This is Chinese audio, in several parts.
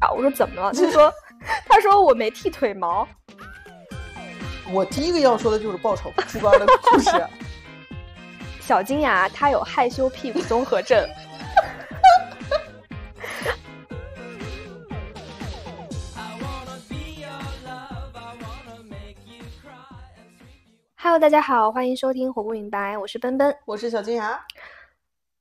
啊！我说怎么了？他说 他说我没剃腿毛。我第一个要说的就是爆炒猪肝的故事。小金牙他有害羞屁股综合症。Hello，大家好，欢迎收听《活不明白》，我是奔奔，我是小金牙。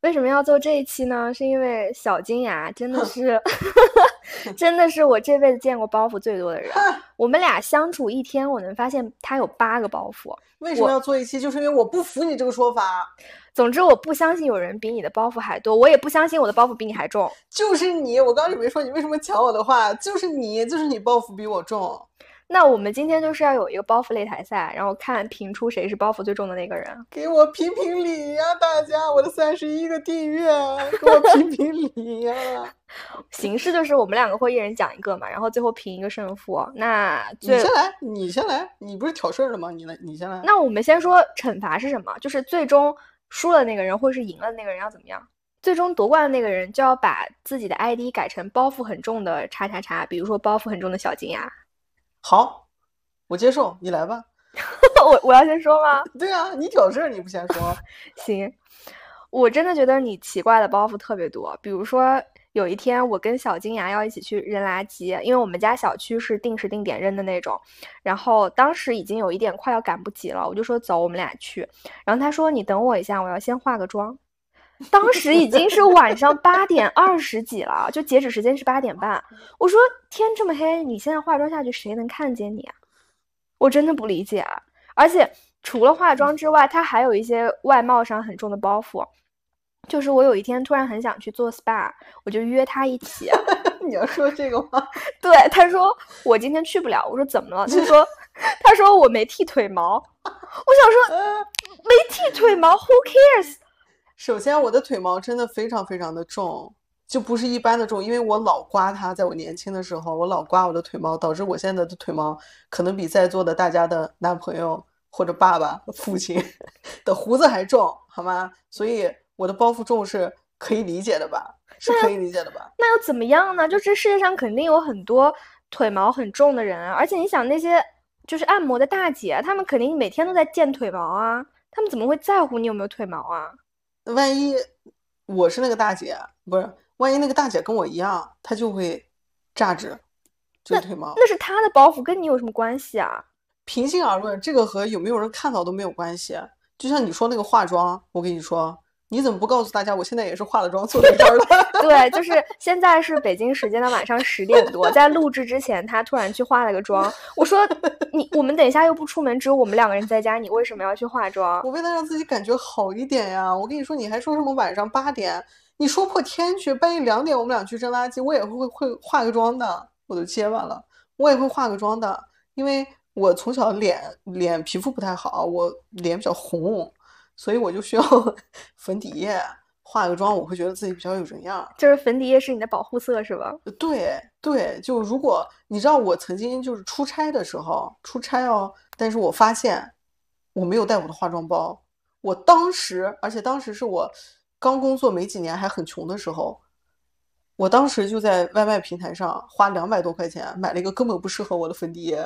为什么要做这一期呢？是因为小金牙真的是，真的是我这辈子见过包袱最多的人。我们俩相处一天，我能发现他有八个包袱。为什么要做一期？就是因为我不服你这个说法。总之，我不相信有人比你的包袱还多，我也不相信我的包袱比你还重。就是你，我刚准备说你为什么抢我的话，就是你，就是你包袱比我重。那我们今天就是要有一个包袱擂台赛，然后看评出谁是包袱最重的那个人。给我评评理呀，大家！我的三十一个订阅，给我评评理呀！形式就是我们两个会一人讲一个嘛，然后最后评一个胜负。那你先来，你先来，你不是挑事儿的吗？你来，你先来。那我们先说惩罚是什么？就是最终输了那个人，或是赢了那个人要怎么样？最终夺冠的那个人就要把自己的 ID 改成包袱很重的叉叉叉，比如说包袱很重的小金牙。好，我接受，你来吧。我我要先说吗？对啊，你挑事儿你不先说？行，我真的觉得你奇怪的包袱特别多。比如说有一天我跟小金牙要一起去扔垃圾，因为我们家小区是定时定点扔的那种。然后当时已经有一点快要赶不及了，我就说走，我们俩去。然后他说你等我一下，我要先化个妆。当时已经是晚上八点二十几了，就截止时间是八点半。我说天这么黑，你现在化妆下去，谁能看见你啊？我真的不理解。啊而且除了化妆之外，他还有一些外貌上很重的包袱。就是我有一天突然很想去做 SPA，我就约他一起。你要说这个吗？对，他说我今天去不了。我说怎么了？他说他说我没剃腿毛。我想说没剃腿毛，Who cares？首先，我的腿毛真的非常非常的重，就不是一般的重，因为我老刮它。在我年轻的时候，我老刮我的腿毛，导致我现在的腿毛可能比在座的大家的男朋友或者爸爸、父亲 的胡子还重，好吗？所以我的包袱重是可以理解的吧？是可以理解的吧？那又怎么样呢？就这世界上肯定有很多腿毛很重的人啊！而且你想，那些就是按摩的大姐，她们肯定每天都在见腿毛啊，她们怎么会在乎你有没有腿毛啊？万一我是那个大姐，不是？万一那个大姐跟我一样，她就会榨汁，就腿毛。那是她的包袱，跟你有什么关系啊？平心而论，这个和有没有人看到都没有关系。就像你说那个化妆，我跟你说。你怎么不告诉大家，我现在也是化了妆坐在这儿了？对，就是现在是北京时间的晚上十点多，在录制之前，他突然去化了个妆。我说 你，我们等一下又不出门，只有我们两个人在家，你为什么要去化妆？我为了让自己感觉好一点呀。我跟你说，你还说什么晚上八点？你说破天去，半夜两点我们俩去扔垃圾，我也会会化个妆的。我都结巴了，我也会化个妆的，因为我从小脸脸皮肤不太好，我脸比较红。所以我就需要 粉底液，化个妆，我会觉得自己比较有人样。就是粉底液是你的保护色，是吧？对对，就如果你知道我曾经就是出差的时候出差哦，但是我发现我没有带我的化妆包。我当时，而且当时是我刚工作没几年，还很穷的时候，我当时就在外卖平台上花两百多块钱买了一个根本不适合我的粉底液。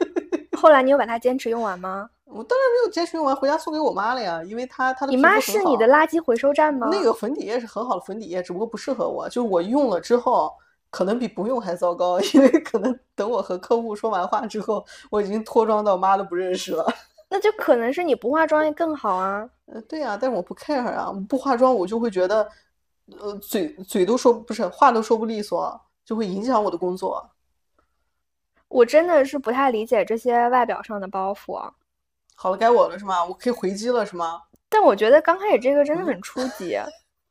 后来你有把它坚持用完吗？我当然没有坚持用完，回家送给我妈了呀，因为她她的你妈是你的垃圾回收站吗？那个粉底液是很好的粉底液，只不过不适合我，就是我用了之后，可能比不用还糟糕，因为可能等我和客户说完话之后，我已经脱妆到妈都不认识了。那就可能是你不化妆更好啊。呃，对呀，但是我不 care 啊，不化妆我就会觉得，呃，嘴嘴都说不是话都说不利索，就会影响我的工作。我真的是不太理解这些外表上的包袱。好了，该我了是吗？我可以回击了是吗？但我觉得刚开始这个真的很初级，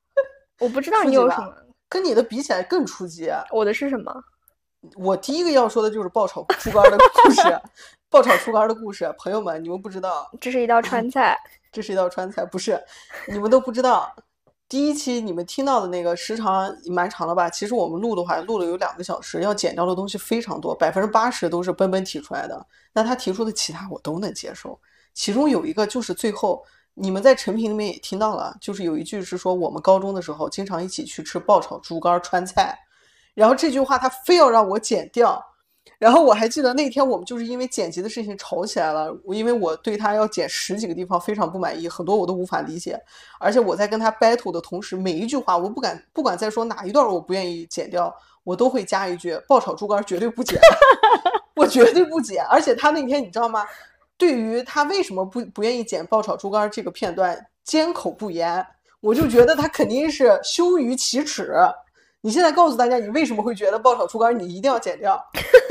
我不知道你有什么跟你的比起来更初级。我的是什么？我第一个要说的就是爆炒猪肝的故事，爆炒猪肝的故事，朋友们，你们不知道，这是一道川菜，这是一道川菜，不是你们都不知道。第一期你们听到的那个时长蛮长了吧？其实我们录的话，录了有两个小时，要剪掉的东西非常多，百分之八十都是奔奔提出来的。那他提出的其他我都能接受，其中有一个就是最后你们在成品里面也听到了，就是有一句是说我们高中的时候经常一起去吃爆炒猪肝川菜。然后这句话他非要让我剪掉。然后我还记得那天我们就是因为剪辑的事情吵起来了，因为我对他要剪十几个地方非常不满意，很多我都无法理解。而且我在跟他 battle 的同时，每一句话我不敢，不管在说哪一段我不愿意剪掉，我都会加一句“爆炒猪肝绝对不剪”，我绝对不剪。而且他那天你知道吗？对于他为什么不不愿意剪爆炒猪肝这个片段，缄口不言，我就觉得他肯定是羞于启齿。你现在告诉大家，你为什么会觉得爆炒猪肝你一定要剪掉？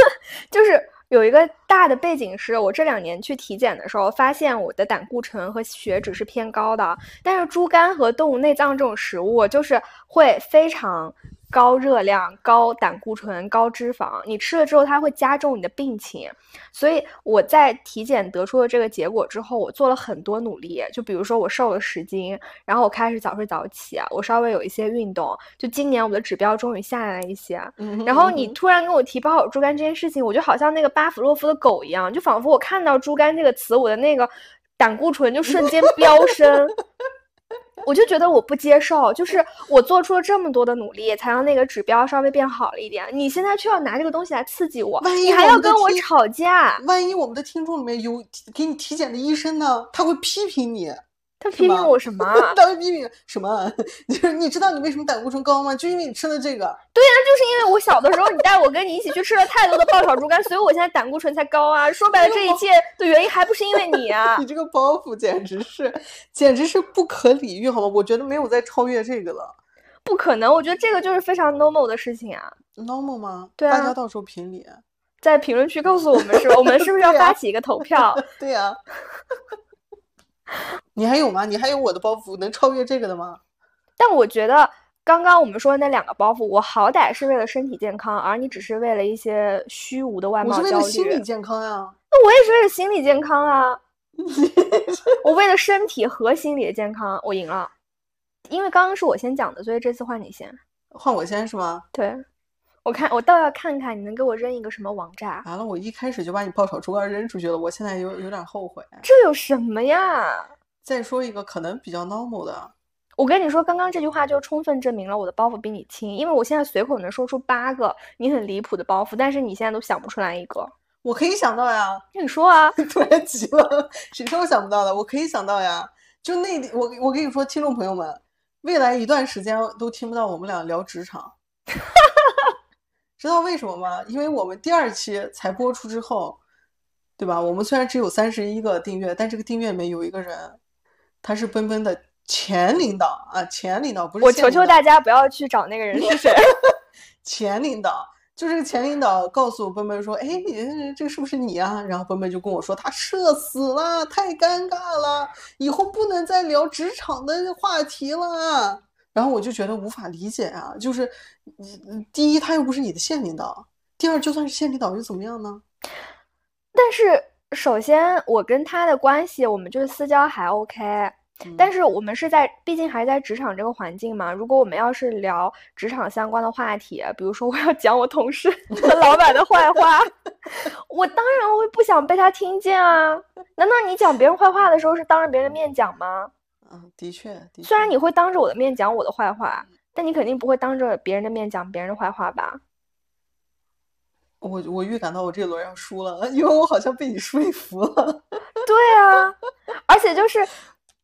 就是有一个大的背景是，我这两年去体检的时候，发现我的胆固醇和血脂是偏高的，但是猪肝和动物内脏这种食物就是会非常。高热量、高胆固醇、高脂肪，你吃了之后它会加重你的病情。所以我在体检得出了这个结果之后，我做了很多努力。就比如说我瘦了十斤，然后我开始早睡早起，我稍微有一些运动。就今年我的指标终于下来了一些。然后你突然跟我提爆炒猪肝这件事情，我就好像那个巴甫洛夫的狗一样，就仿佛我看到猪肝这个词，我的那个胆固醇就瞬间飙升。我就觉得我不接受，就是我做出了这么多的努力，才让那个指标稍微变好了一点。你现在却要拿这个东西来刺激我，你还要跟我吵架。万一我们的听众里面有给你体检的医生呢？他会批评你。他批评我什么？他会批评什么？就是你知道你为什么胆固醇高吗？就因为你吃了这个。对呀，就是因为我小的时候你带我跟你一起去吃了太多的爆炒猪肝，所以我现在胆固醇才高啊。说白了，这一切的原因还不是因为你啊！你这个包袱简直是，简直是不可理喻，好吗？我觉得没有再超越这个了。不可能，我觉得这个就是非常 normal 的事情啊。normal 吗？对啊。大家到时候评理，在评论区告诉我们是，我们是不是要发起一个投票？对呀。你还有吗？你还有我的包袱能超越这个的吗？但我觉得刚刚我们说的那两个包袱，我好歹是为了身体健康，而你只是为了一些虚无的外貌焦虑。我是为了心理健康呀。那我也是为了心理健康啊。我为了身体和心理的健康，我赢了。因为刚刚是我先讲的，所以这次换你先。换我先是吗？对。我看我倒要看看你能给我扔一个什么王炸。完了，我一开始就把你爆炒猪肝扔出去了，我现在有有点后悔。这有什么呀？再说一个可能比较 normal 的。我跟你说，刚刚这句话就充分证明了我的包袱比你轻，因为我现在随口能说出八个你很离谱的包袱，但是你现在都想不出来一个。我可以想到呀，你说啊，突然急了，谁说我想不到的？我可以想到呀，就那我我跟你说，听众朋友们，未来一段时间都听不到我们俩聊职场。知道为什么吗？因为我们第二期才播出之后，对吧？我们虽然只有三十一个订阅，但这个订阅里面有一个人，他是奔奔的前领导啊，前领导不是。我求求大家不要去找那个人是谁。前领导就是前领导告诉奔奔说：“哎，这个是不是你啊？”然后奔奔就跟我说：“他社死了，太尴尬了，以后不能再聊职场的话题了。”然后我就觉得无法理解啊，就是你第一他又不是你的县领导，第二就算是县领导又怎么样呢？但是首先我跟他的关系，我们就是私交还 OK，但是我们是在毕竟还是在职场这个环境嘛。如果我们要是聊职场相关的话题，比如说我要讲我同事 和老板的坏话，我当然会不想被他听见啊。难道你讲别人坏话的时候是当着别人的面讲吗？嗯，的确，虽然你会当着我的面讲我的坏话，但你肯定不会当着别人的面讲别人的坏话吧？我我预感到我这轮要输了，因为我好像被你说服了。对啊，而且就是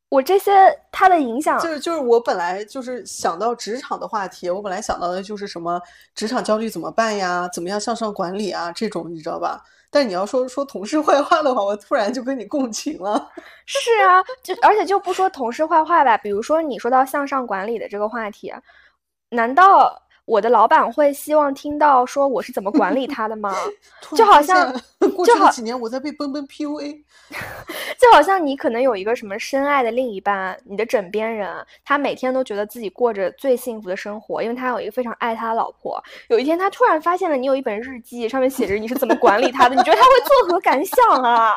我这些他的影响，就是就是我本来就是想到职场的话题，我本来想到的就是什么职场焦虑怎么办呀，怎么样向上管理啊这种，你知道吧？但你要说说同事坏话的话，我突然就跟你共情了。是啊，就而且就不说同事坏话吧，比如说你说到向上管理的这个话题，难道？我的老板会希望听到说我是怎么管理他的吗？就好像 过去几年我在被奔奔 PUA，就好像你可能有一个什么深爱的另一半，你的枕边人，他每天都觉得自己过着最幸福的生活，因为他有一个非常爱他的老婆。有一天他突然发现了你有一本日记，上面写着你是怎么管理他的，你觉得他会作何感想啊？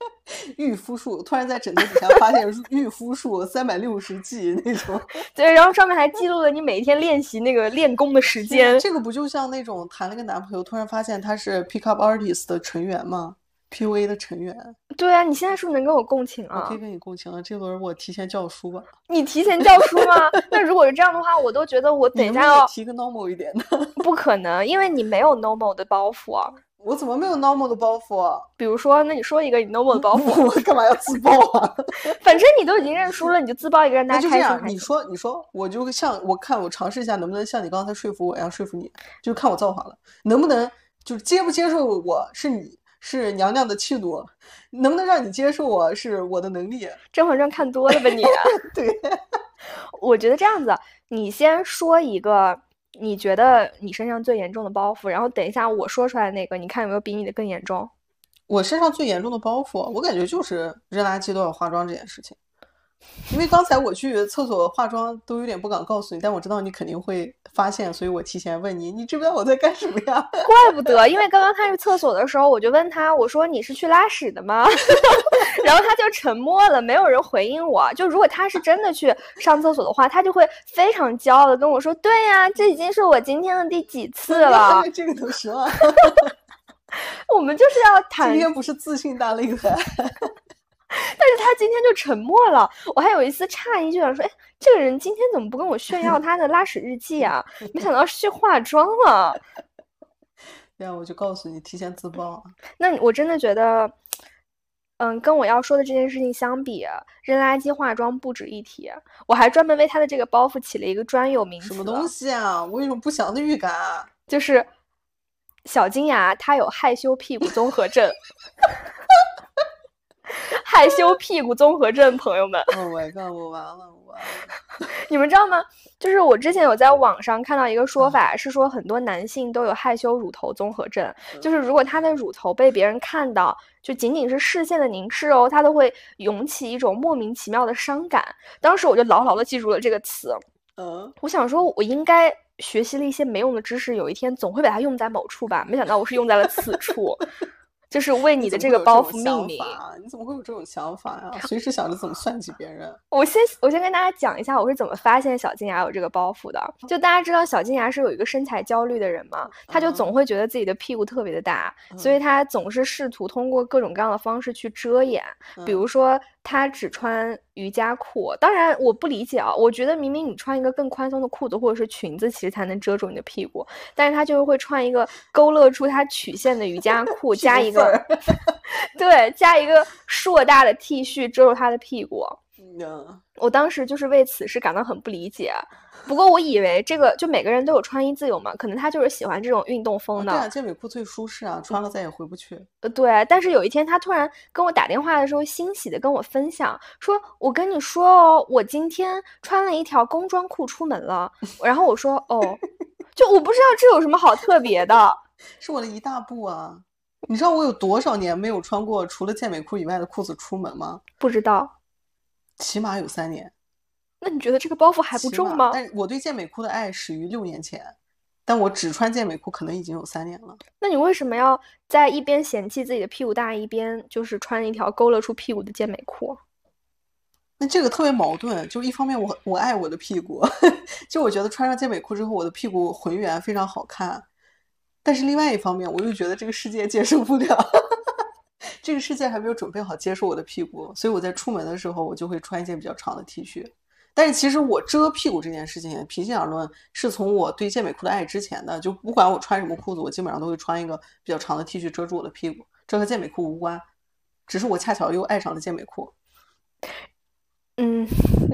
御夫术突然在枕头底下发现御夫术三百六十计那种，对，然后上面还记录了你每天练习那个练功的时间。这个不就像那种谈了个男朋友，突然发现他是 Pick Up Artist 的成员吗？PUA 的成员。对啊，你现在是不是能跟我共情啊我可以？跟你共情了，这轮我提前教书吧。你提前教书吗？那如果是这样的话，我都觉得我等一下要提个 normal 一点的？不可能，因为你没有 normal 的包袱啊。我怎么没有 normal 的包袱啊？比如说，那你说一个你 normal 的包袱，我干嘛要自爆啊？反正你都已经认输了，你就自爆一个让大家开心开心。你说，你说，我就像我看我尝试一下，能不能像你刚才说服我一样说服你，就看我造化了，能不能就是接不接受我是你是娘娘的气度，能不能让你接受我是我的能力？《甄嬛传》看多了吧你？对，我觉得这样子，你先说一个你觉得你身上最严重的包袱，然后等一下我说出来那个，你看有没有比你的更严重？我身上最严重的包袱，我感觉就是扔垃圾都要化妆这件事情。因为刚才我去厕所化妆都有点不敢告诉你，但我知道你肯定会发现，所以我提前问你，你知不知道我在干什么呀？怪不得，因为刚刚他去厕所的时候，我就问他，我说你是去拉屎的吗？然后他就沉默了，没有人回应我。就如果他是真的去上厕所的话，他就会非常骄傲的跟我说，对呀、这已经是我今天的第几次了。这个都行啊，我们就是要谈今天不是自信大厉害。但是他今天就沉默了，我还有一丝诧异，就想说，哎，这个人今天怎么不跟我炫耀他的拉屎日记啊？没想到是去化妆了。这样我就告诉你，提前自爆啊。那我真的觉得，嗯，跟我要说的这件事情相比，扔垃圾、化妆不值一提。我还专门为他的这个包袱起了一个专有名词，什么东西啊？我有种不祥的预感啊。就是小金牙他有害羞屁股综合症。害羞屁股综合症，朋友们。Oh my god！我完了，我完了。你们知道吗？就是我之前有在网上看到一个说法，是说很多男性都有害羞乳头综合症，就是如果他的乳头被别人看到，就仅仅是视线的凝视哦，他都会涌起一种莫名其妙的伤感。当时我就牢牢的记住了这个词，嗯，我想说，我应该学习了一些没用的知识，有一天总会把它用在某处吧。没想到我是用在了此处，就是为你的这个包袱命名。你怎么会有这种想法呀？随时想着怎么算计别人。我先我先跟大家讲一下我是怎么发现小金牙有这个包袱的。就大家知道小金牙是有一个身材焦虑的人嘛，他就总会觉得自己的屁股特别的大，所以他总是试图通过各种各样的方式去遮掩，比如说他只穿瑜伽裤。当然我不理解啊，我觉得明明你穿一个更宽松的裤子或者是裙子，其实才能遮住你的屁股，但是他就是会穿一个勾勒出他曲线的瑜伽裤，加一个 对，加一个硕大的 T 恤遮住他的屁股。嗯，我当时就是为此事感到很不理解。不过我以为这个就每个人都有穿衣自由嘛，可能他就是喜欢这种运动风的。对啊，健美裤最舒适啊，穿了再也回不去。呃，对。但是有一天他突然跟我打电话的时候，欣喜的跟我分享说：“我跟你说哦，我今天穿了一条工装裤出门了。”然后我说：“哦，就我不知道这有什么好特别的。”是我的一大步啊！你知道我有多少年没有穿过除了健美裤以外的裤子出门吗？不知道。起码有三年。那你觉得这个包袱还不重吗？但我对健美裤的爱始于六年前，但我只穿健美裤可能已经有三年了。那你为什么要在一边嫌弃自己的屁股大，一边就是穿一条勾勒出屁股的健美裤？那这个特别矛盾，就一方面我我爱我的屁股，就我觉得穿上健美裤之后，我的屁股浑圆非常好看，但是另外一方面，我又觉得这个世界 接受不了。这个世界还没有准备好接受我的屁股，所以我在出门的时候，我就会穿一件比较长的 T 恤。但是其实我遮屁股这件事情，平心而论，是从我对健美裤的爱之前的。就不管我穿什么裤子，我基本上都会穿一个比较长的 T 恤遮住我的屁股。这和健美裤无关，只是我恰巧又爱上了健美裤。嗯，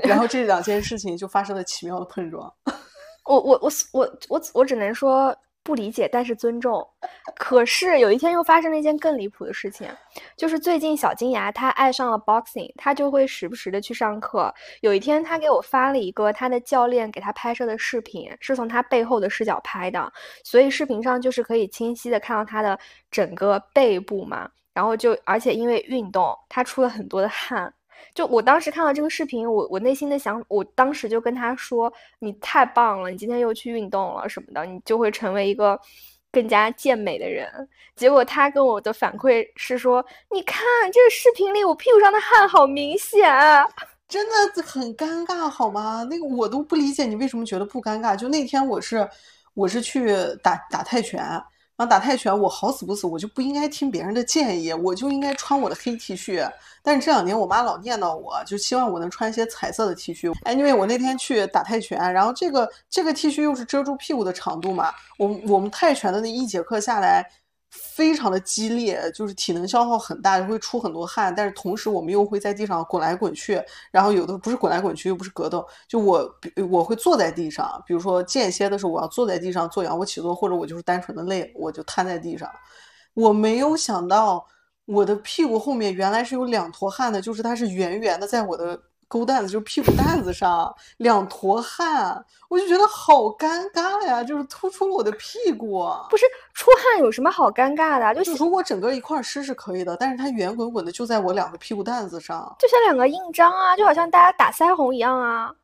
然后这两件事情就发生了奇妙的碰撞。我我我我我我只能说。不理解，但是尊重。可是有一天又发生了一件更离谱的事情，就是最近小金牙他爱上了 boxing，他就会时不时的去上课。有一天他给我发了一个他的教练给他拍摄的视频，是从他背后的视角拍的，所以视频上就是可以清晰的看到他的整个背部嘛。然后就而且因为运动，他出了很多的汗。就我当时看到这个视频，我我内心的想法，我当时就跟他说：“你太棒了，你今天又去运动了什么的，你就会成为一个更加健美的人。”结果他跟我的反馈是说：“你看这个视频里，我屁股上的汗好明显，真的很尴尬，好吗？那个我都不理解你为什么觉得不尴尬。就那天我是我是去打打泰拳，然后打泰拳，我好死不死，我就不应该听别人的建议，我就应该穿我的黑 T 恤。但是这两年我妈老念叨我，就希望我能穿一些彩色的 T 恤。哎，因为我那天去打泰拳，然后这个这个 T 恤又是遮住屁股的长度嘛，我我们泰拳的那一节课下来。非常的激烈，就是体能消耗很大，会出很多汗。但是同时，我们又会在地上滚来滚去。然后有的不是滚来滚去，又不是格斗，就我我会坐在地上。比如说间歇的时候，我要坐在地上做仰卧起坐，或者我就是单纯的累，我就瘫在地上。我没有想到我的屁股后面原来是有两坨汗的，就是它是圆圆的，在我的。勾蛋子就是屁股蛋子上两坨汗，我就觉得好尴尬呀，就是突出了我的屁股。不是出汗有什么好尴尬的？就如果整个一块湿是可以的，但是它圆滚滚的就在我两个屁股蛋子上，就像两个印章啊，就好像大家打腮红一样啊，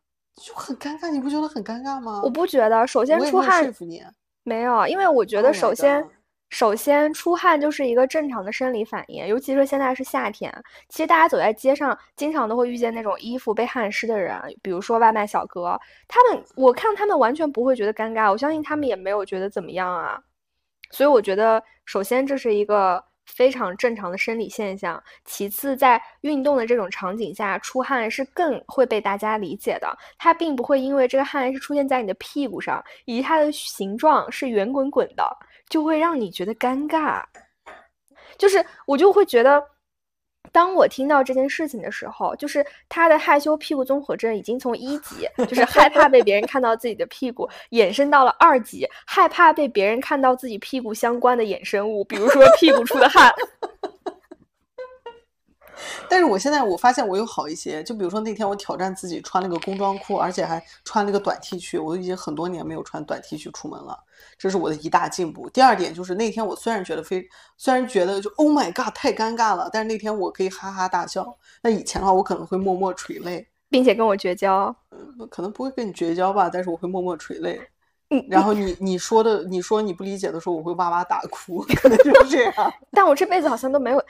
就很尴尬。你不觉得很尴尬吗？我不觉得。首先出汗，说服你没有，因为我觉得首先。首先，出汗就是一个正常的生理反应，尤其是现在是夏天。其实大家走在街上，经常都会遇见那种衣服被汗湿的人，比如说外卖小哥，他们我看他们完全不会觉得尴尬，我相信他们也没有觉得怎么样啊。所以我觉得，首先这是一个非常正常的生理现象。其次，在运动的这种场景下，出汗是更会被大家理解的。它并不会因为这个汗是出现在你的屁股上，以及它的形状是圆滚滚的。就会让你觉得尴尬，就是我就会觉得，当我听到这件事情的时候，就是他的害羞屁股综合症已经从一级，就是害怕被别人看到自己的屁股，衍生到了二级，害怕被别人看到自己屁股相关的衍生物，比如说屁股出的汗。但是我现在我发现我又好一些，就比如说那天我挑战自己穿了个工装裤，而且还穿了个短 T 恤，我已经很多年没有穿短 T 恤出门了，这是我的一大进步。第二点就是那天我虽然觉得非，虽然觉得就 Oh my God 太尴尬了，但是那天我可以哈哈大笑。那以前的话我可能会默默垂泪，并且跟我绝交。嗯，可能不会跟你绝交吧，但是我会默默垂泪。嗯，然后你你说的你说你不理解的时候，我会哇哇大哭，可能就是这样。但我这辈子好像都没有。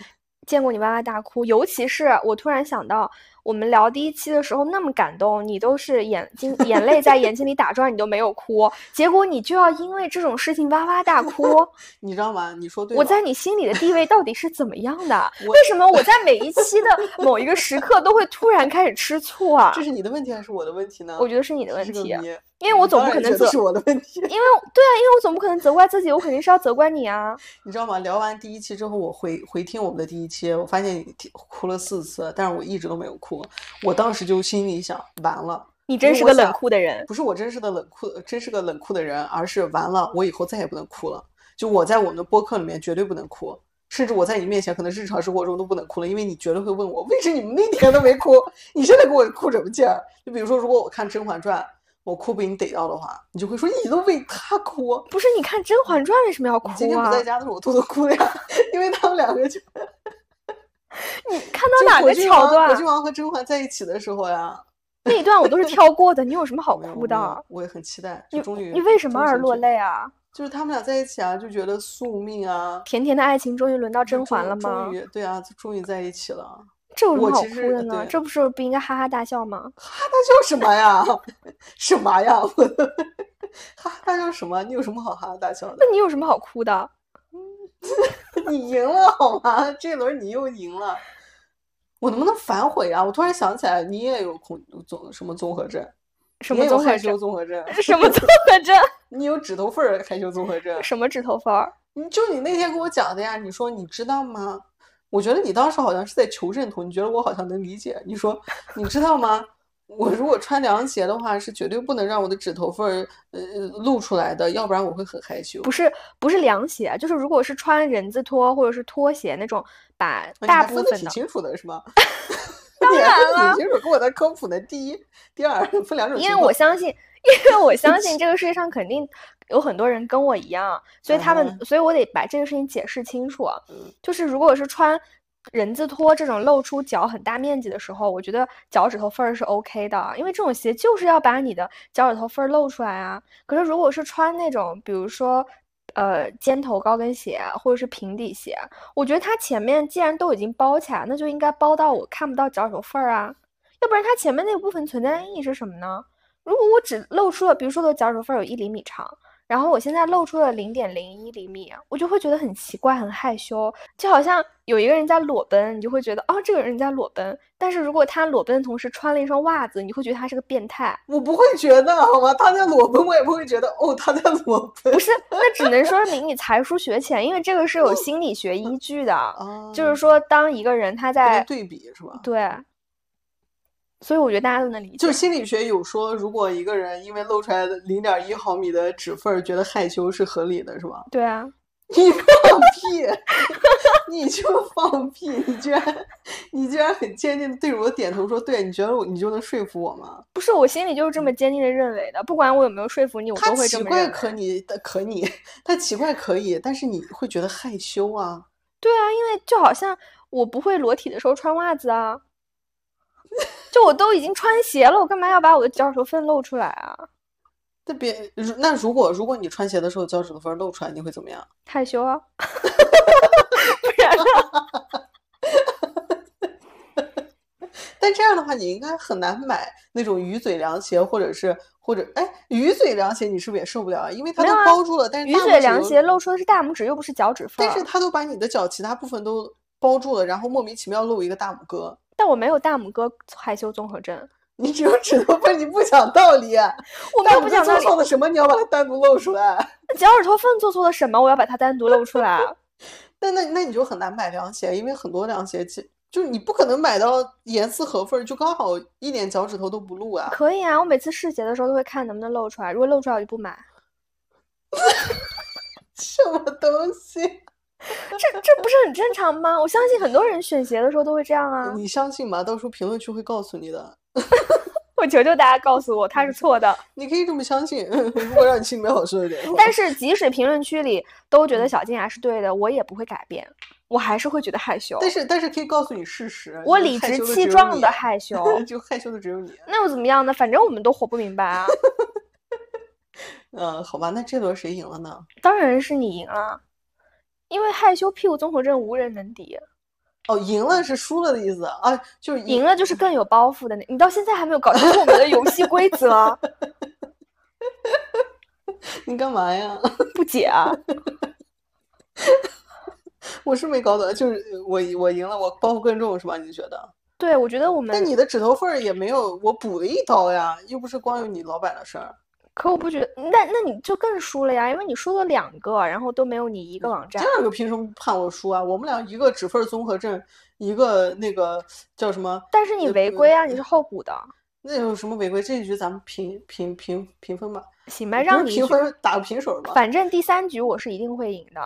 见过你哇哇大哭，尤其是我突然想到，我们聊第一期的时候那么感动，你都是眼睛眼泪在眼睛里打转，你都没有哭，结果你就要因为这种事情哇哇大哭，你知道吗？你说对，我在你心里的地位到底是怎么样的？为什么我在每一期的某一个时刻都会突然开始吃醋啊？这是你的问题还是我的问题呢？我觉得是你的问题。因为我总不可能责是我的问题，因为对啊，因为我总不可能责怪自己，我肯定是要责怪你啊。你知道吗？聊完第一期之后，我回回听我们的第一期，我发现你哭了四次，但是我一直都没有哭。我当时就心里想，完了，你真是个冷酷的人。不是我真是个冷酷，真是个冷酷的人，而是完了，我以后再也不能哭了。就我在我们的播客里面绝对不能哭，甚至我在你面前可能日常生活中都不能哭了，因为你绝对会问我，为什么你们那天都没哭，你现在给我哭什么劲儿？就比如说，如果我看《甄嬛传》。我哭被你逮到的话，你就会说你都为他哭。不是，你看《甄嬛传》为什么要哭啊？今天不在家的时候，我偷偷哭了呀，因为他们两个就，你看到哪个桥段？果郡王和甄嬛在一起的时候呀，那一段我都是跳过的。你有什么好哭的？我也很期待。你终于，你为什么而落泪啊？就是他们俩在一起啊，就觉得宿命啊，甜甜的爱情终于轮到甄嬛了吗？终于，对啊，终于在一起了。这有什么好哭的呢？这不是不应该哈哈大笑吗？哈哈大笑什么呀？什么呀？哈哈大笑什么？你有什么好哈哈大笑的？那你有什么好哭的？你赢了好吗？这轮你又赢了。我能不能反悔啊？我突然想起来，你也有恐综什么综合症？什么综害羞综合症？什么综合症？你有指头缝儿害羞综合症？什么指头缝儿？你就你那天跟我讲的呀？你说你知道吗？我觉得你当时好像是在求认同，你觉得我好像能理解。你说，你知道吗？我如果穿凉鞋的话，是绝对不能让我的指头缝儿呃露出来的，要不然我会很害羞。不是，不是凉鞋，就是如果是穿人字拖或者是拖鞋那种，把大部分的挺清楚的是吗？当 然了，挺清楚，跟我在科普的第一、第二分两种。因为我相信，因为我相信这个世界上肯定。有很多人跟我一样，所以他们，所以我得把这个事情解释清楚。就是如果是穿人字拖这种露出脚很大面积的时候，我觉得脚趾头缝儿是 OK 的，因为这种鞋就是要把你的脚趾头缝儿露出来啊。可是如果是穿那种，比如说，呃，尖头高跟鞋或者是平底鞋，我觉得它前面既然都已经包起来，那就应该包到我看不到脚趾头缝儿啊，要不然它前面那部分存在的意义是什么呢？如果我只露出了，比如说我的脚趾头缝儿有一厘米长。然后我现在露出了零点零一厘米，我就会觉得很奇怪，很害羞，就好像有一个人在裸奔，你就会觉得哦，这个人在裸奔。但是如果他裸奔的同时穿了一双袜子，你会觉得他是个变态。我不会觉得好吗？他在裸奔，我也不会觉得哦，他在裸奔。不是，那只能说明 你才疏学浅，因为这个是有心理学依据的，就是说当一个人他在对比是吧？对。所以我觉得大家都能理解。就是心理学有说，如果一个人因为露出来的零点一毫米的指缝觉得害羞是合理的，是吧？对啊。你放屁！你就放屁！你居然，你居然很坚定的对着我点头说：“对，你觉得我你就能说服我吗？”不是，我心里就是这么坚定的认为的。不管我有没有说服你，我都会这么认为。他奇怪可你的可你，他奇怪可以，但是你会觉得害羞啊。对啊，因为就好像我不会裸体的时候穿袜子啊。就我都已经穿鞋了，我干嘛要把我的脚趾头缝露出来啊？那别，那如果如果你穿鞋的时候脚趾头缝露出来，你会怎么样？害羞啊！不然呢？但这样的话，你应该很难买那种鱼嘴凉鞋，或者是或者哎，鱼嘴凉鞋你是不是也受不了啊？因为它都包住了，但是鱼嘴凉鞋露出的是大拇指，又不是脚趾缝。但是它都把你的脚其他部分都包住了，然后莫名其妙露一个大拇哥。但我没有大拇哥害羞综合症，你只有指头缝，你不讲道理。我没有不讲道理。做错了什么？你要把它单独露出来？脚趾头缝做错了什么？我要把它单独露出来？那那那你就很难买凉鞋，因为很多凉鞋就就你不可能买到严丝合缝，就刚好一点脚趾头都不露啊。可以啊，我每次试鞋的时候都会看能不能露出来，如果露出来我就不买。什么东西？这这不是很正常吗？我相信很多人选鞋的时候都会这样啊。你相信吗？到时候评论区会告诉你的。我求求大家告诉我他是错的。你可以这么相信，如果让你心里面好受一点。但是即使评论区里都觉得小金牙是对的，我也不会改变，我还是会觉得害羞。但是但是可以告诉你事实，我理直气壮的害羞，就害羞的只有你。那又怎么样呢？反正我们都活不明白啊。嗯，好吧，那这轮谁赢了呢？当然是你赢了。因为害羞屁股综合症无人能敌。哦，赢了是输了的意思啊，就是赢了就是更有包袱的那。你到现在还没有搞清楚我们的游戏规则？你干嘛呀？不解啊！我是没搞懂，就是我我赢了，我包袱更重是吧？你觉得？对，我觉得我们。那你的指头缝也没有我补了一刀呀，又不是光有你老板的事儿。可我不觉得，那那你就更输了呀，因为你输了两个，然后都没有你一个网站。第二个凭什么判我输啊？我们俩一个指缝综合症，一个那个叫什么？但是你违规啊，你是后补的。那有什么违规？这一局咱们平平平平分吧。行吧，让你平分打个平手吧。反正第三局我是一定会赢的，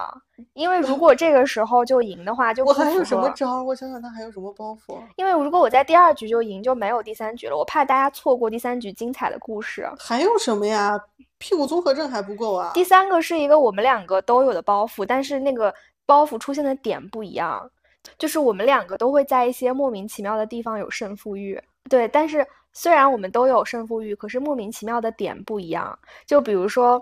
因为如果这个时候就赢的话，就我还有什么招？我想想，他还有什么包袱？因为如果我在第二局就赢，就没有第三局了。我怕大家错过第三局精彩的故事。还有什么呀？屁股综合症还不够啊！第三个是一个我们两个都有的包袱，但是那个包袱出现的点不一样，就是我们两个都会在一些莫名其妙的地方有胜负欲。对，但是。虽然我们都有胜负欲，可是莫名其妙的点不一样。就比如说，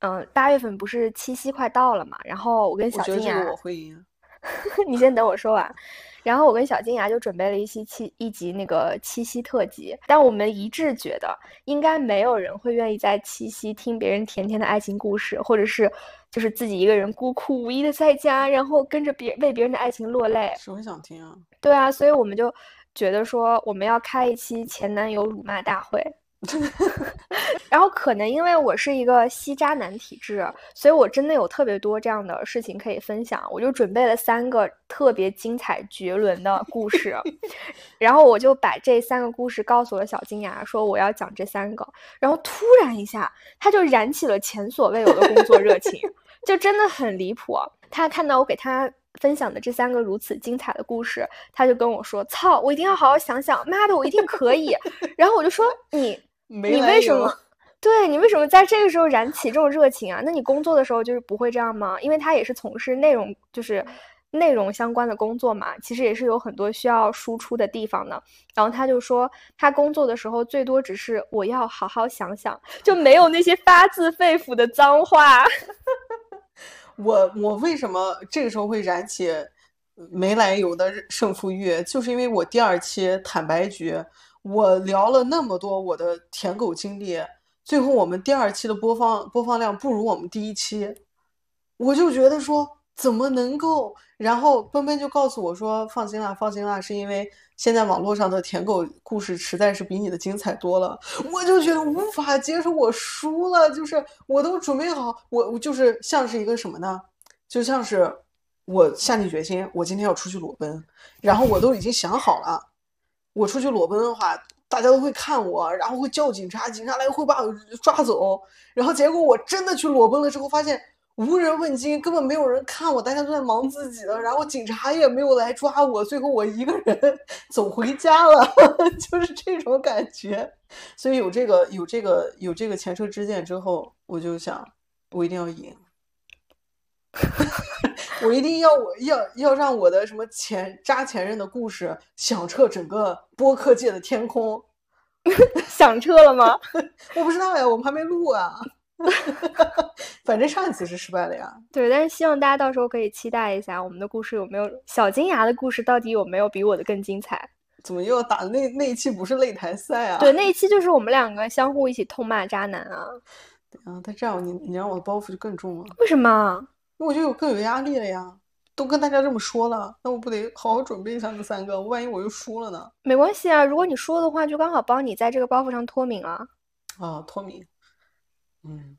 嗯，八月份不是七夕快到了嘛？然后我跟小金牙，我会赢。你先等我说完。然后我跟小金牙就准备了一期七一集那个七夕特辑，但我们一致觉得，应该没有人会愿意在七夕听别人甜甜的爱情故事，或者是就是自己一个人孤苦无依的在家，然后跟着别为别人的爱情落泪。是很想听啊。对啊，所以我们就。觉得说我们要开一期前男友辱骂大会，然后可能因为我是一个吸渣男体质，所以我真的有特别多这样的事情可以分享。我就准备了三个特别精彩绝伦的故事，然后我就把这三个故事告诉了小金牙，说我要讲这三个。然后突然一下，他就燃起了前所未有的工作热情，就真的很离谱。他看到我给他。分享的这三个如此精彩的故事，他就跟我说：“操，我一定要好好想想，妈的，我一定可以。”然后我就说：“你，你为什么？对你为什么在这个时候燃起这种热情啊？那你工作的时候就是不会这样吗？因为他也是从事内容，就是内容相关的工作嘛，其实也是有很多需要输出的地方的。然后他就说，他工作的时候最多只是我要好好想想，就没有那些发自肺腑的脏话。”我我为什么这个时候会燃起没来由的胜负欲？就是因为我第二期坦白局，我聊了那么多我的舔狗经历，最后我们第二期的播放播放量不如我们第一期，我就觉得说怎么能够？然后奔奔就告诉我说：“放心啦，放心啦，是因为现在网络上的舔狗故事实在是比你的精彩多了。”我就觉得无法接受，我输了，就是我都准备好，我我就是像是一个什么呢？就像是我下定决心，我今天要出去裸奔，然后我都已经想好了，我出去裸奔的话，大家都会看我，然后会叫警察，警察来会把我抓走，然后结果我真的去裸奔了之后，发现。无人问津，根本没有人看我，大家都在忙自己的，然后警察也没有来抓我，最后我一个人 走回家了，就是这种感觉。所以有这个有这个有这个前车之鉴之后，我就想，我一定要赢，我一定要我要要让我的什么前扎前任的故事响彻整个播客界的天空。响彻了吗？我不知道呀，我们还没录啊。反正上一次是失败了呀。对，但是希望大家到时候可以期待一下我们的故事有没有小金牙的故事到底有没有比我的更精彩？怎么又要打那那一期不是擂台赛啊？对，那一期就是我们两个相互一起痛骂渣男啊。啊，他这样你你让我的包袱就更重了。为什么？那我就有更有压力了呀。都跟大家这么说了，那我不得好好准备一下那三个？万一我又输了呢？没关系啊，如果你输的话，就刚好帮你在这个包袱上脱敏了。啊，脱敏。嗯，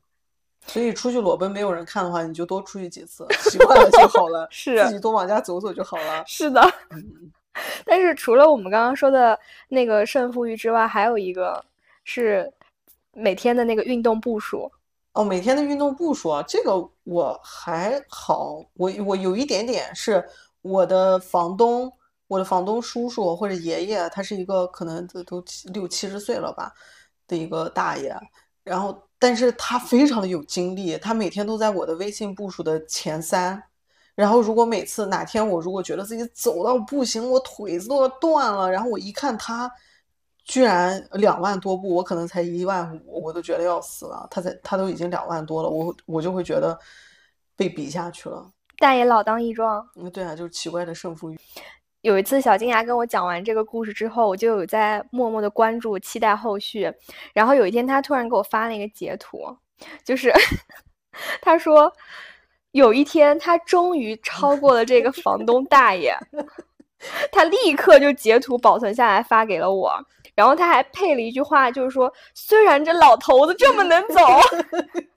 所以出去裸奔没有人看的话，你就多出去几次，习惯了就好了。是，自己多往家走走就好了。是的。但是除了我们刚刚说的那个胜负欲之外，还有一个是每天的那个运动步数。哦，每天的运动步数啊，这个我还好，我我有一点点是我的房东，我的房东叔叔或者爷爷，他是一个可能都都六七十岁了吧的一个大爷，然后。但是他非常的有精力，他每天都在我的微信步数的前三。然后如果每次哪天我如果觉得自己走到不行，我腿子都要断了，然后我一看他居然两万多步，我可能才一万五，我都觉得要死了。他在他都已经两万多了，我我就会觉得被比下去了。但也老当益壮。嗯，对啊，就是奇怪的胜负欲。有一次，小金牙跟我讲完这个故事之后，我就有在默默的关注，期待后续。然后有一天，他突然给我发了一个截图，就是 他说有一天他终于超过了这个房东大爷，他立刻就截图保存下来发给了我。然后他还配了一句话，就是说虽然这老头子这么能走，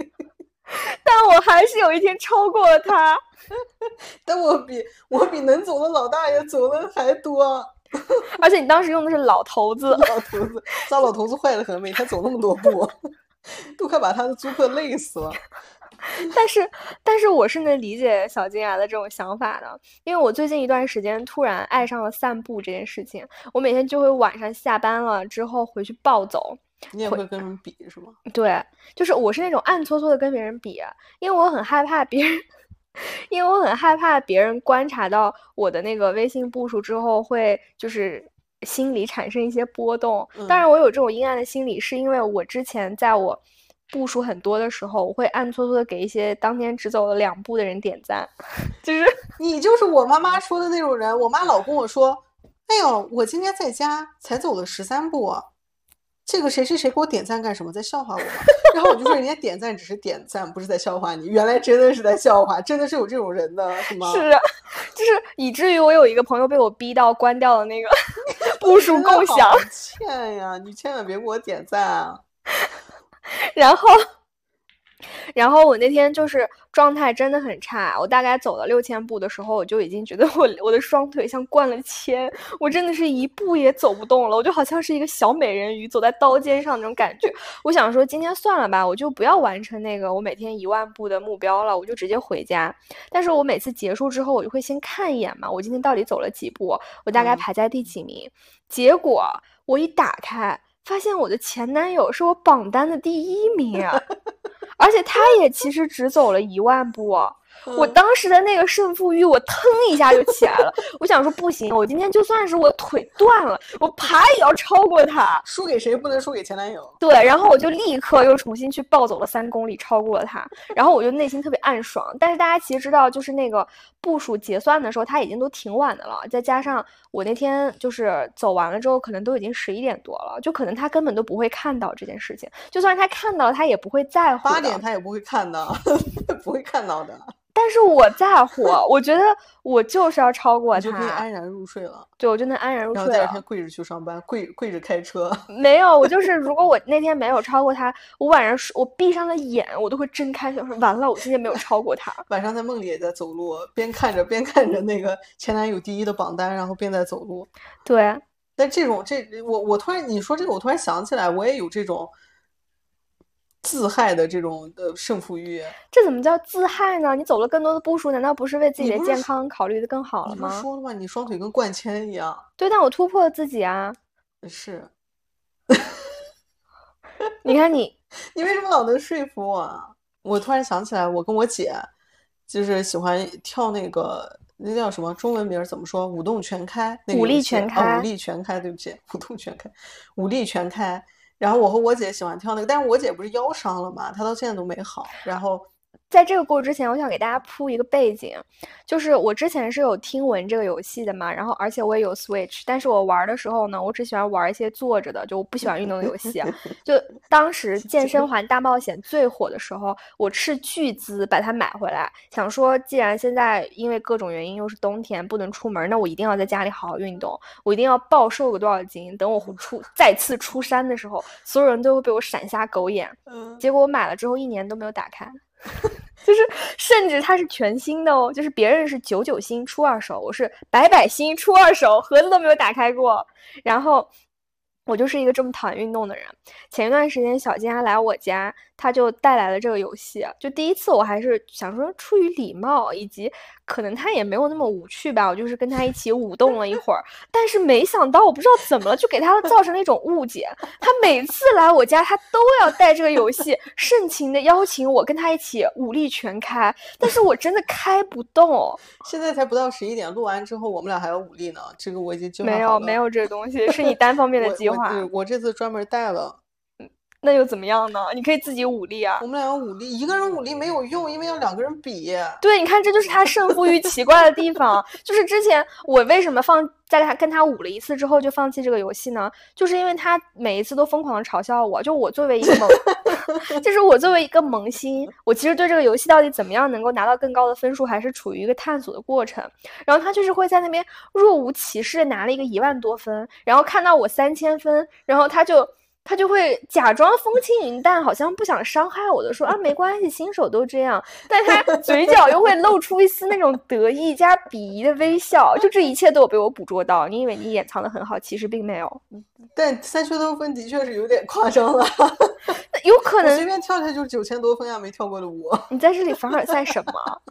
但我还是有一天超过了他。但我比我比能走的老大爷走的还多，而且你当时用的是老头子，老头子，糟老头子坏的很，每天走那么多步，都快把他的租客累死了。但是，但是我是能理解小金牙的这种想法的，因为我最近一段时间突然爱上了散步这件事情，我每天就会晚上下班了之后回去暴走。你也会跟人比是吗？对，就是我是那种暗搓搓的跟别人比，因为我很害怕别人。因为我很害怕别人观察到我的那个微信步数之后，会就是心里产生一些波动。当然，我有这种阴暗的心理，是因为我之前在我步数很多的时候，我会暗搓搓的给一些当天只走了两步的人点赞。就是你就是我妈妈说的那种人，我妈老跟我说：“哎呦，我今天在家才走了十三步。”这个谁谁谁给我点赞干什么？在笑话我吗？然后我就说人家点赞只是点赞，不是在笑话你。原来真的是在笑话，真的是有这种人的，是吗？是，就是以至于我有一个朋友被我逼到关掉了那个步数共享。欠呀，你千万别给我点赞啊！然后。然后我那天就是状态真的很差，我大概走了六千步的时候，我就已经觉得我我的双腿像灌了铅，我真的是一步也走不动了，我就好像是一个小美人鱼走在刀尖上那种感觉。我想说今天算了吧，我就不要完成那个我每天一万步的目标了，我就直接回家。但是我每次结束之后，我就会先看一眼嘛，我今天到底走了几步，我大概排在第几名。结果我一打开，发现我的前男友是我榜单的第一名。而且他也其实只走了一万步，我当时的那个胜负欲，我腾一下就起来了。我想说不行，我今天就算是我腿断了，我爬也要超过他。输给谁不能输给前男友。对，然后我就立刻又重新去暴走了三公里，超过了他。然后我就内心特别暗爽。但是大家其实知道，就是那个步数结算的时候，他已经都挺晚的了。再加上我那天就是走完了之后，可能都已经十一点多了，就可能他根本都不会看到这件事情。就算他看到了，他也不会在乎。八点他也不会看到，不会看到的。但是我在乎，我觉得我就是要超过他，就可以安然入睡了。对，我就能安然入睡。然后第二天跪着去上班，跪跪着开车。没有，我就是如果我那天没有超过他，我晚上我闭上了眼，我都会睁开，想说完了，我今天没有超过他。晚上在梦里也在走路，边看着边看着那个前男友第一的榜单，然后边在走路。对。但这种这我我突然你说这个，我突然想起来，我也有这种。自害的这种的胜负欲，这怎么叫自害呢？你走了更多的步数，难道不是为自己的健康考虑的更好了吗？说了吗？你双腿跟灌铅一样。对，但我突破了自己啊。是。你看你，你为什么老能说服我？我突然想起来，我跟我姐就是喜欢跳那个，那叫什么？中文名怎么说？舞动全开。武力全开。武力全开，对不起，舞动全开，武力全开。然后我和我姐喜欢跳那个，但是我姐不是腰伤了嘛，她到现在都没好。然后。在这个故事之前，我想给大家铺一个背景，就是我之前是有听闻这个游戏的嘛，然后而且我也有 Switch，但是我玩的时候呢，我只喜欢玩一些坐着的，就我不喜欢运动的游戏。就当时健身环大冒险最火的时候，我斥巨资把它买回来，想说既然现在因为各种原因又是冬天不能出门，那我一定要在家里好好运动，我一定要暴瘦个多少斤，等我出再次出山的时候，所有人都会被我闪瞎狗眼。嗯，结果我买了之后一年都没有打开。就是，甚至它是全新的哦。就是别人是九九新出二手，我是百百新出二手，盒子都没有打开过。然后。我就是一个这么讨厌运动的人。前一段时间小金还来我家，他就带来了这个游戏。就第一次我还是想说出于礼貌，以及可能他也没有那么无趣吧，我就是跟他一起舞动了一会儿。但是没想到，我不知道怎么了，就给他造成了一种误解。他每次来我家，他都要带这个游戏，盛情的邀请我跟他一起武力全开。但是我真的开不动。现在才不到十一点，录完之后我们俩还有武力呢。这个我已经就没有没有这个东西，是你单方面的计划。对，我这次专门带了，那又怎么样呢？你可以自己武力啊。我们俩要武力，一个人武力没有用，因为要两个人比。对，你看，这就是他胜负欲奇怪的地方。就是之前我为什么放在他跟他武了一次之后就放弃这个游戏呢？就是因为他每一次都疯狂的嘲笑我。就我作为一个萌，就是我作为一个萌新，我其实对这个游戏到底怎么样能够拿到更高的分数，还是处于一个探索的过程。然后他就是会在那边若无其事拿了一个一万多分，然后看到我三千分，然后他就。他就会假装风轻云淡，好像不想伤害我的，说啊没关系，新手都这样。但他 嘴角又会露出一丝那种得意加鄙夷的微笑，就这一切都有被我捕捉到。你以为你掩藏的很好，其实并没有。但三千多分的确是有点夸张了，有可能随便跳跳就是九千多分啊，没跳过的我。你在这里凡尔赛什么？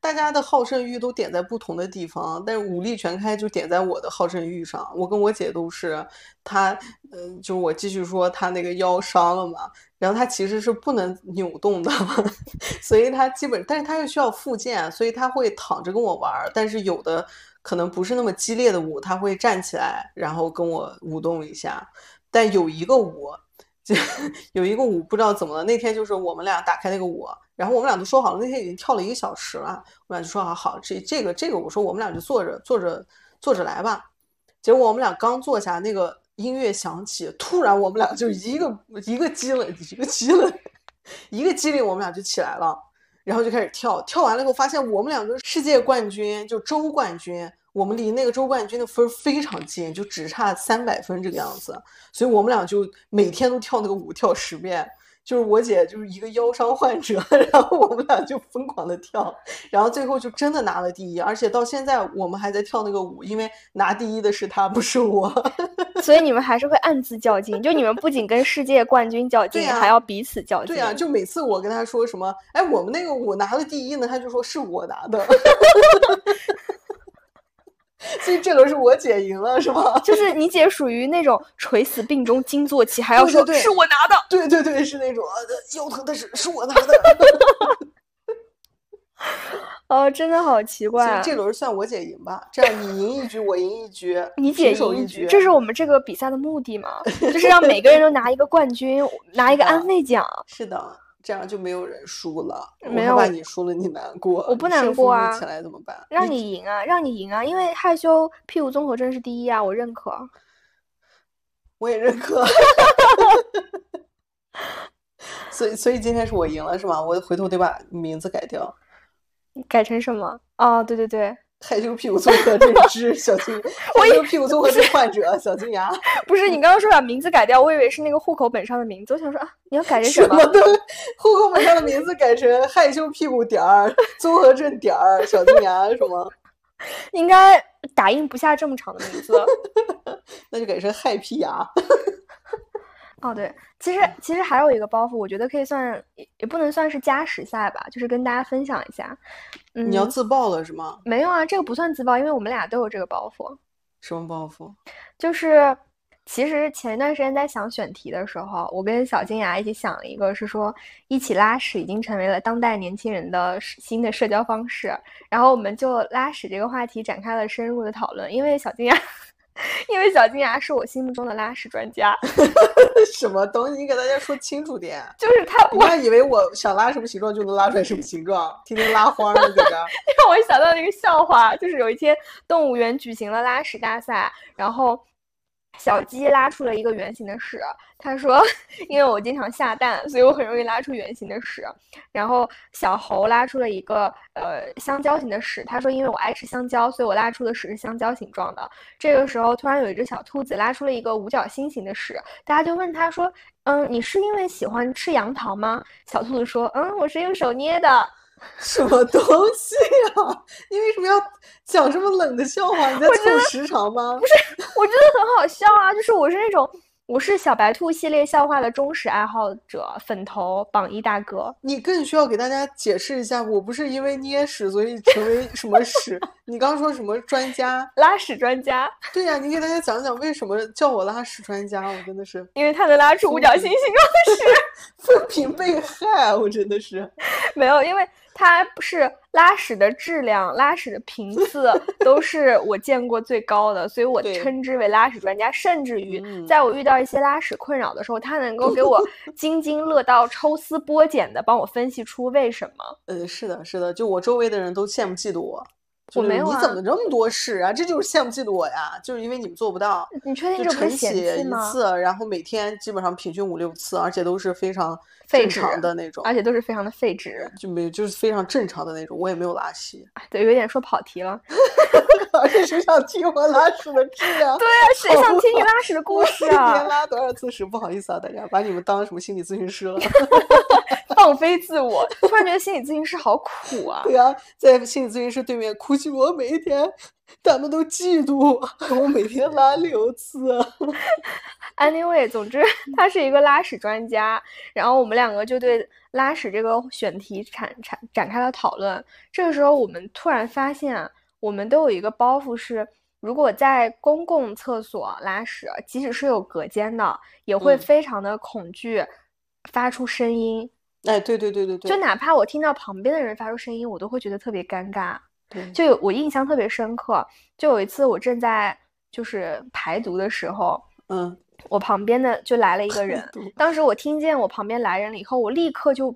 大家的好胜欲都点在不同的地方，但是武力全开就点在我的好胜欲上。我跟我姐都是，她，嗯，就是我继续说，她那个腰伤了嘛，然后她其实是不能扭动的，所以她基本，但是她又需要复健，所以她会躺着跟我玩。但是有的可能不是那么激烈的舞，她会站起来，然后跟我舞动一下。但有一个舞。有一个舞不知道怎么了，那天就是我们俩打开那个舞，然后我们俩都说好了，那天已经跳了一个小时了，我们俩就说好好，这这个这个我说我们俩就坐着坐着坐着来吧。结果我们俩刚坐下，那个音乐响起，突然我们俩就一个一个机灵一个机灵一个机灵，我们俩就起来了，然后就开始跳。跳完了以后，发现我们两个世界冠军，就周冠军。我们离那个周冠军的分非常近，就只差三百分这个样子，所以我们俩就每天都跳那个舞，跳十遍。就是我姐就是一个腰伤患者，然后我们俩就疯狂的跳，然后最后就真的拿了第一，而且到现在我们还在跳那个舞，因为拿第一的是她，不是我。所以你们还是会暗自较劲，就你们不仅跟世界冠军较劲，还要彼此较劲。对呀，就每次我跟他说什么，哎，我们那个舞拿了第一呢，他就说是我拿的。所以这轮是我姐赢了，是吧？就是你姐属于那种垂死病中惊坐起，还要说对是我拿的。对对对，是那种腰疼的是是我拿的。哦，真的好奇所怪以。这轮算我姐赢吧，这样你赢一局，我赢一局，你姐赢一局，这是我们这个比赛的目的嘛？就是让每个人都拿一个冠军，拿一个安慰奖。是的，这样就没有人输了。没有我害怕你输了你难过，我不难过啊起来怎么办？让你赢啊，让你赢啊！因为害羞屁股综合症是第一啊，我认可。我也认可。所以，所以今天是我赢了是吗？我回头得把名字改掉，改成什么？哦，对对对，害羞屁股综合症之小金，害羞屁股综合症患者小金牙，不是你刚刚说把名字改掉，我以为是那个户口本上的名字。我想说啊，你要改成什么？什么都户口本上的名字改成害羞屁股点儿综合症点儿小金牙什么？应该打印不下这么长的名字。那就改成害屁牙。哦，对，其实其实还有一个包袱，我觉得可以算，也也不能算是加时赛吧，就是跟大家分享一下。嗯，你要自爆了是吗？没有啊，这个不算自爆，因为我们俩都有这个包袱。什么包袱？就是其实前一段时间在想选题的时候，我跟小金牙一起想了一个，是说一起拉屎已经成为了当代年轻人的新的社交方式，然后我们就拉屎这个话题展开了深入的讨论，因为小金牙。因为小金牙是我心目中的拉屎专家，什么东西？你给大家说清楚点。就是他，不要以为我想拉什么形状就能拉出来什么形状，天天拉花呢，搁这个。让我想到了一个笑话，就是有一天动物园举行了拉屎大赛，然后小鸡拉出了一个圆形的屎。他说：“因为我经常下蛋，所以我很容易拉出圆形的屎。”然后小猴拉出了一个呃香蕉形的屎。他说：“因为我爱吃香蕉，所以我拉出的屎是香蕉形状的。”这个时候，突然有一只小兔子拉出了一个五角星形的屎。大家就问他说：“嗯，你是因为喜欢吃杨桃吗？”小兔子说：“嗯，我是用手捏的。” 什么东西啊？你为什么要讲这么冷的笑话？你在凑时长吗？不是，我觉得很好笑啊！就是我是那种，我是小白兔系列笑话的忠实爱好者，粉头榜一大哥。你更需要给大家解释一下，我不是因为捏屎所以成为什么屎？你刚说什么专家？拉屎专家？对呀、你给大家讲讲为什么叫我拉屎专家？我真的是因为他能拉出五角星形状的屎。分屏 被害，我真的是。没有，因为他是拉屎的质量、拉屎的频 次都是我见过最高的，所以我称之为拉屎专家。甚至于嗯在我遇到一些拉屎困扰的时候，他能够给我 津津乐道、抽丝剥茧的帮我分析出为什么。呃，是的，是的，就我周围的人都羡慕嫉妒我。就是我没有啊你怎么这么多事啊？这就是羡慕嫉妒我呀！就是因为你们做不到，你确定这不是嫌起一弃吗？次，然后每天基本上平均五六次，而且都是非常正常的那种，而且都是非常的废纸。就没就是非常正常的那种。我也没有拉稀，哎对，有点说跑题了。而且谁想听我拉屎的质量？对啊，谁想听你拉屎的故事啊一年啊？拉多少次屎？不好意思啊，大家把你们当什么心理咨询师了？放飞自我，突然觉得心理咨询师好苦啊！对呀、在心理咨询师对面哭泣，我每一天他们都嫉妒我，我每天拉六次。Anyway，总之他是一个拉屎专家，然后我们两个就对拉屎这个选题产产展开了讨论。这个时候，我们突然发现啊，我们都有一个包袱是，如果在公共厕所拉屎，即使是有隔间的，也会嗯非常的恐惧发出声音。哎，对对对对对，就哪怕我听到旁边的人发出声音，我都会觉得特别尴尬。对就有我印象特别深刻，就有一次我正在就是排毒的时候，嗯，我旁边的就来了一个人，当时我听见我旁边来人了以后，我立刻就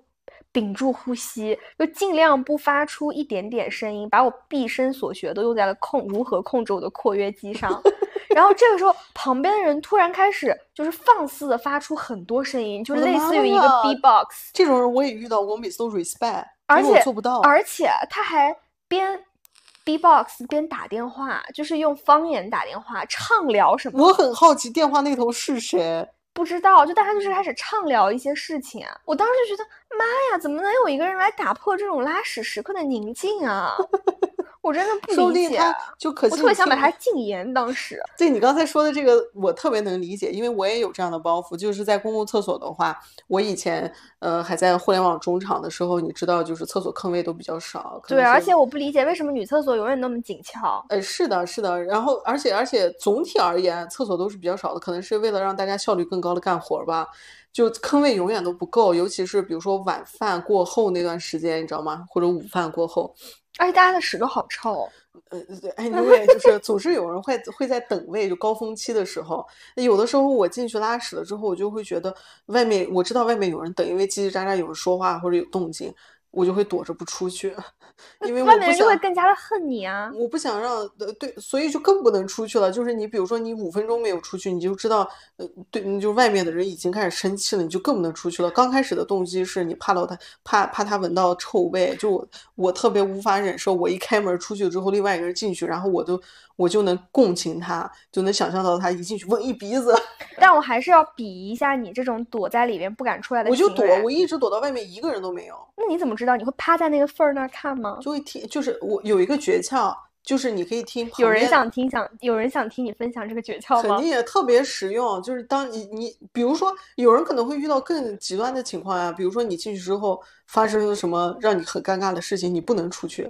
屏住呼吸，就尽量不发出一点点声音，把我毕生所学都用在了控如何控制我的括约肌上。然后这个时候，旁边的人突然开始就是放肆的发出很多声音，就类似于一个呀 B-box，这种人我也遇到过，我每次都 respect，而且做不到。而且他还边 B-box 边打电话，就是用方言打电话畅聊什么我很好奇电话那头是谁。不知道，就大家就是开始畅聊一些事情啊。我当时就觉得，妈呀，怎么能有一个人来打破这种拉屎时刻的宁静啊？我真的不说不理解。定他就可我特别想把他他禁言，当时。对你刚才说的这个，我特别能理解，因为我也有这样的包袱。就是在公共厕所的话，我以前呃还在互联网中场的时候，你知道，就是厕所坑位都比较少。对，而且我不理解为什么女厕所永远那么紧俏。呃，是的，是的，然后而且而且总体而言，厕所都是比较少的，可能是为了让大家效率更高的干活儿吧。就坑位永远都不够，尤其是比如说晚饭过后那段时间，你知道吗？或者午饭过后，而且大家的屎都好臭。呃，对，哎，因为就是总是有人会会在等位，就高峰期的时候，有的时候我进去拉屎了之后，我就会觉得外面我知道外面有人等，因为叽叽喳喳有人说话或者有动静。我就会躲着不出去，因为外面人就会更加的恨你啊！我不想让呃对，所以就更不能出去了。就是你比如说你五分钟没有出去，你就知道呃对，你就外面的人已经开始生气了，你就更不能出去了。刚开始的动机是你怕到他，怕怕他闻到臭味，就我特别无法忍受。我一开门出去之后，另外一个人进去，然后我都。我就能共情他，就能想象到他一进去闻一鼻子。但我还是要比一下你这种躲在里面不敢出来的。我就躲，我一直躲到外面，一个人都没有。那你怎么知道？你会趴在那个缝儿那儿看吗？就会听，就是我有一个诀窍，就是你可以听。有人想听，想有人想听你分享这个诀窍吗？肯定也特别实用。就是当你你，比如说有人可能会遇到更极端的情况呀，比如说你进去之后发生了什么让你很尴尬的事情，你不能出去。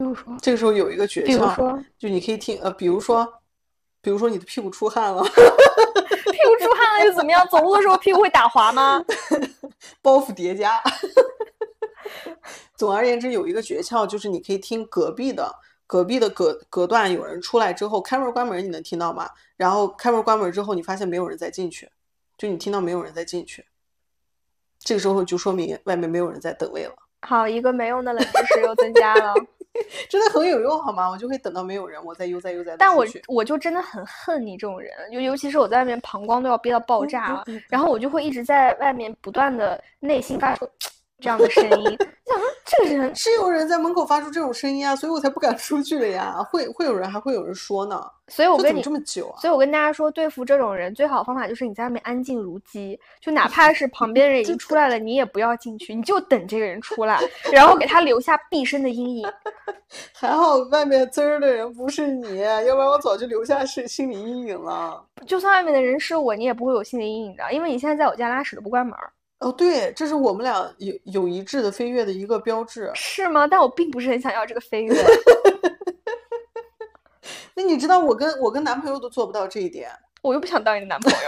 比如说，这个时候有一个诀窍，就你可以听呃，比如说，比如说你的屁股出汗了，屁股出汗了又怎么样？走路的时候屁股会打滑吗？包袱叠加。总而言之，有一个诀窍，就是你可以听隔壁的隔壁的隔隔断有人出来之后，开门关门，你能听到吗？然后开门关门之后，你发现没有人再进去，就你听到没有人再进去，这个时候就说明外面没有人在等位了。好，一个没用的冷知识又增加了。真的很有用，好吗？我就会等到没有人，我再悠哉悠哉。但我我就真的很恨你这种人，就尤其是我在外面膀胱都要憋到爆炸了，然后我就会一直在外面不断的内心发出。这样的声音，想说这个人 是有人在门口发出这种声音啊，所以我才不敢出去的呀。会会有人，还会有人说呢。所以我跟你这么久啊，所以我跟大家说，对付这种人最好的方法就是你在外面安静如鸡，就哪怕是旁边人已经出来了，你也不要进去，你就等这个人出来，然后给他留下毕生的阴影。还好外面滋儿的人不是你，要不然我早就留下是心理阴影了。就算外面的人是我，你也不会有心理阴影的，因为你现在在我家拉屎都不关门。哦，对，这是我们俩有有一致的飞跃的一个标志，是吗？但我并不是很想要这个飞跃。那你知道我跟我跟男朋友都做不到这一点。我又不想当你的男朋友。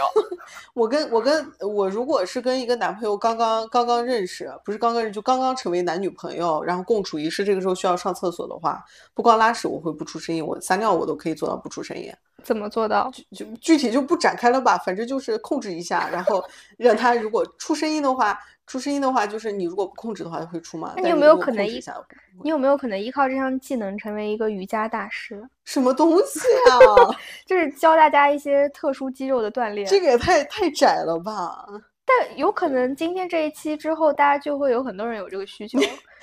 我跟我跟我如果是跟一个男朋友刚刚刚刚认识，不是刚刚认就刚刚成为男女朋友，然后共处一室，这个时候需要上厕所的话，不光拉屎我会不出声音，我撒尿我都可以做到不出声音。怎么做到？就具体就不展开了吧，反正就是控制一下，然后让他如果出声音的话。出声音的话，就是你如果不控制的话，会出吗？那你有没有可能依？你有没有可能依靠这项技能成为一个瑜伽大师？什么东西啊？就是教大家一些特殊肌肉的锻炼。这个也太太窄了吧？但有可能今天这一期之后，大家就会有很多人有这个需求，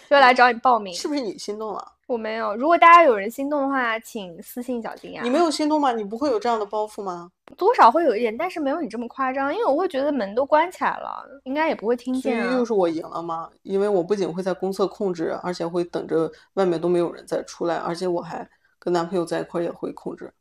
就来找你报名。是不是你心动了？我没有。如果大家有人心动的话，请私信小金呀。你没有心动吗？你不会有这样的包袱吗？多少会有一点，但是没有你这么夸张。因为我会觉得门都关起来了，应该也不会听见。又是我赢了吗？因为我不仅会在公厕控制，而且会等着外面都没有人再出来，而且我还跟男朋友在一块也会控制。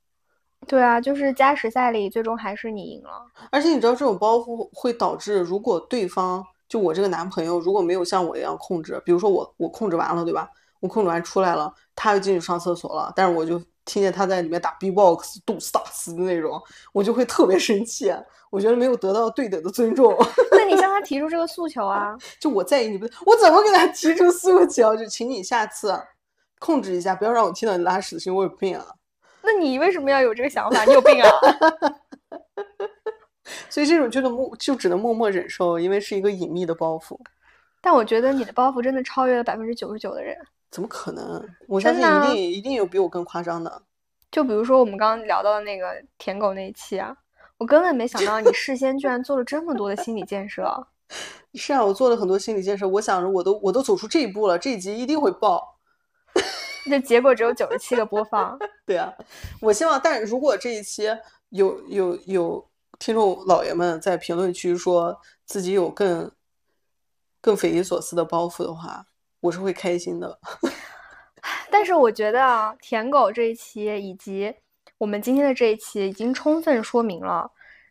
对啊，就是加时赛里最终还是你赢了。而且你知道这种包袱会导致，如果对方就我这个男朋友如果没有像我一样控制，比如说我我控制完了，对吧？我控制完出来了，他又进去上厕所了，但是我就听见他在里面打 B-box、杜斯达斯的那种，我就会特别生气，我觉得没有得到对等的尊重。那你向他提出这个诉求啊？就我在意你不？我怎么给他提出诉求？就请你下次控制一下，不要让我听到你拉屎的声音，我有病啊！那你为什么要有这个想法？你有病啊！所以这种就能默，就只能默默忍受，因为是一个隐秘的包袱。但我觉得你的包袱真的超越了百分之九十九的人。怎么可能？我相信一定一定有比我更夸张的。就比如说我们刚刚聊到的那个舔狗那一期啊，我根本没想到你事先居然做了这么多的心理建设。是啊，我做了很多心理建设。我想着我都我都走出这一步了，这一集一定会爆。这结果只有九十七个播放。对啊，我希望，但如果这一期有有有听众老爷们在评论区说自己有更更匪夷所思的包袱的话。我是会开心的，但是我觉得啊，舔狗这一期以及我们今天的这一期，已经充分说明了，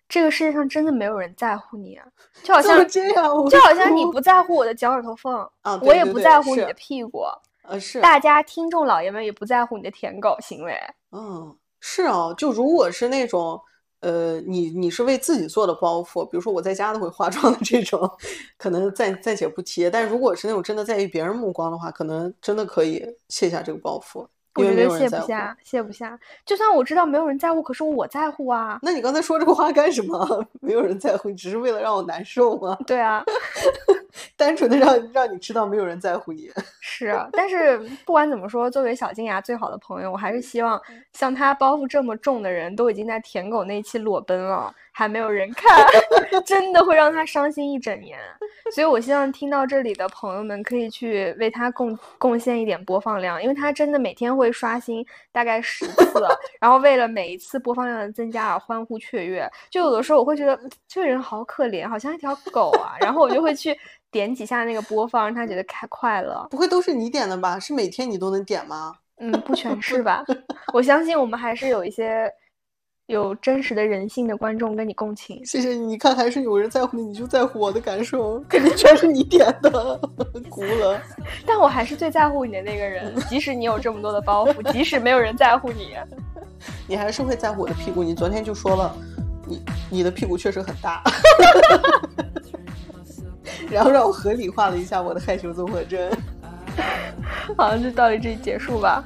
这个世界上真的没有人在乎你，就好像这样，就好像你不在乎我的脚趾头缝，我也不在乎你的。屁股，呃是，大家听众老爷们也不在乎你的舔狗行为，嗯，是啊，就如果是那种呃，你你是为自己做的包袱，比如说我在家都会化妆的这种，可能暂暂且不提。但如果是那种真的在意别人目光的话，可能真的可以卸下这个包袱。我觉得卸不下，卸不下。就算我知道没有人在乎，可是我在乎啊。那你刚才说这个话干什么？没有人在乎，你只是为了让我难受吗？对啊，单纯的让让你知道没有人在乎你。是，但是不管怎么说，作为小金牙最好的朋友，我还是希望像他包袱这么重的人都已经在舔狗那一期裸奔了。还没有人看，真的会让他伤心一整年。所以，我希望听到这里的朋友们可以去为他贡贡献一点播放量，因为他真的每天会刷新大概十次，然后为了每一次播放量的增加而欢呼雀跃。就有的时候我会觉得这个人好可怜，好像一条狗啊，然后我就会去点几下那个播放，让他觉得开快乐。不会都是你点的吧？是每天你都能点吗？嗯，不全是吧？我相信我们还是有一些。有真实的人性的观众跟你共情，谢谢你。你看，还是有人在乎你，你就在乎我的感受，肯定 全是你点的，哭了。但我还是最在乎你的那个人，即使你有这么多的包袱，即使没有人在乎你，你还是会在乎我的屁股。你昨天就说了，你你的屁股确实很大，然后让我合理化了一下我的害羞综合症。好，就到这里结束吧。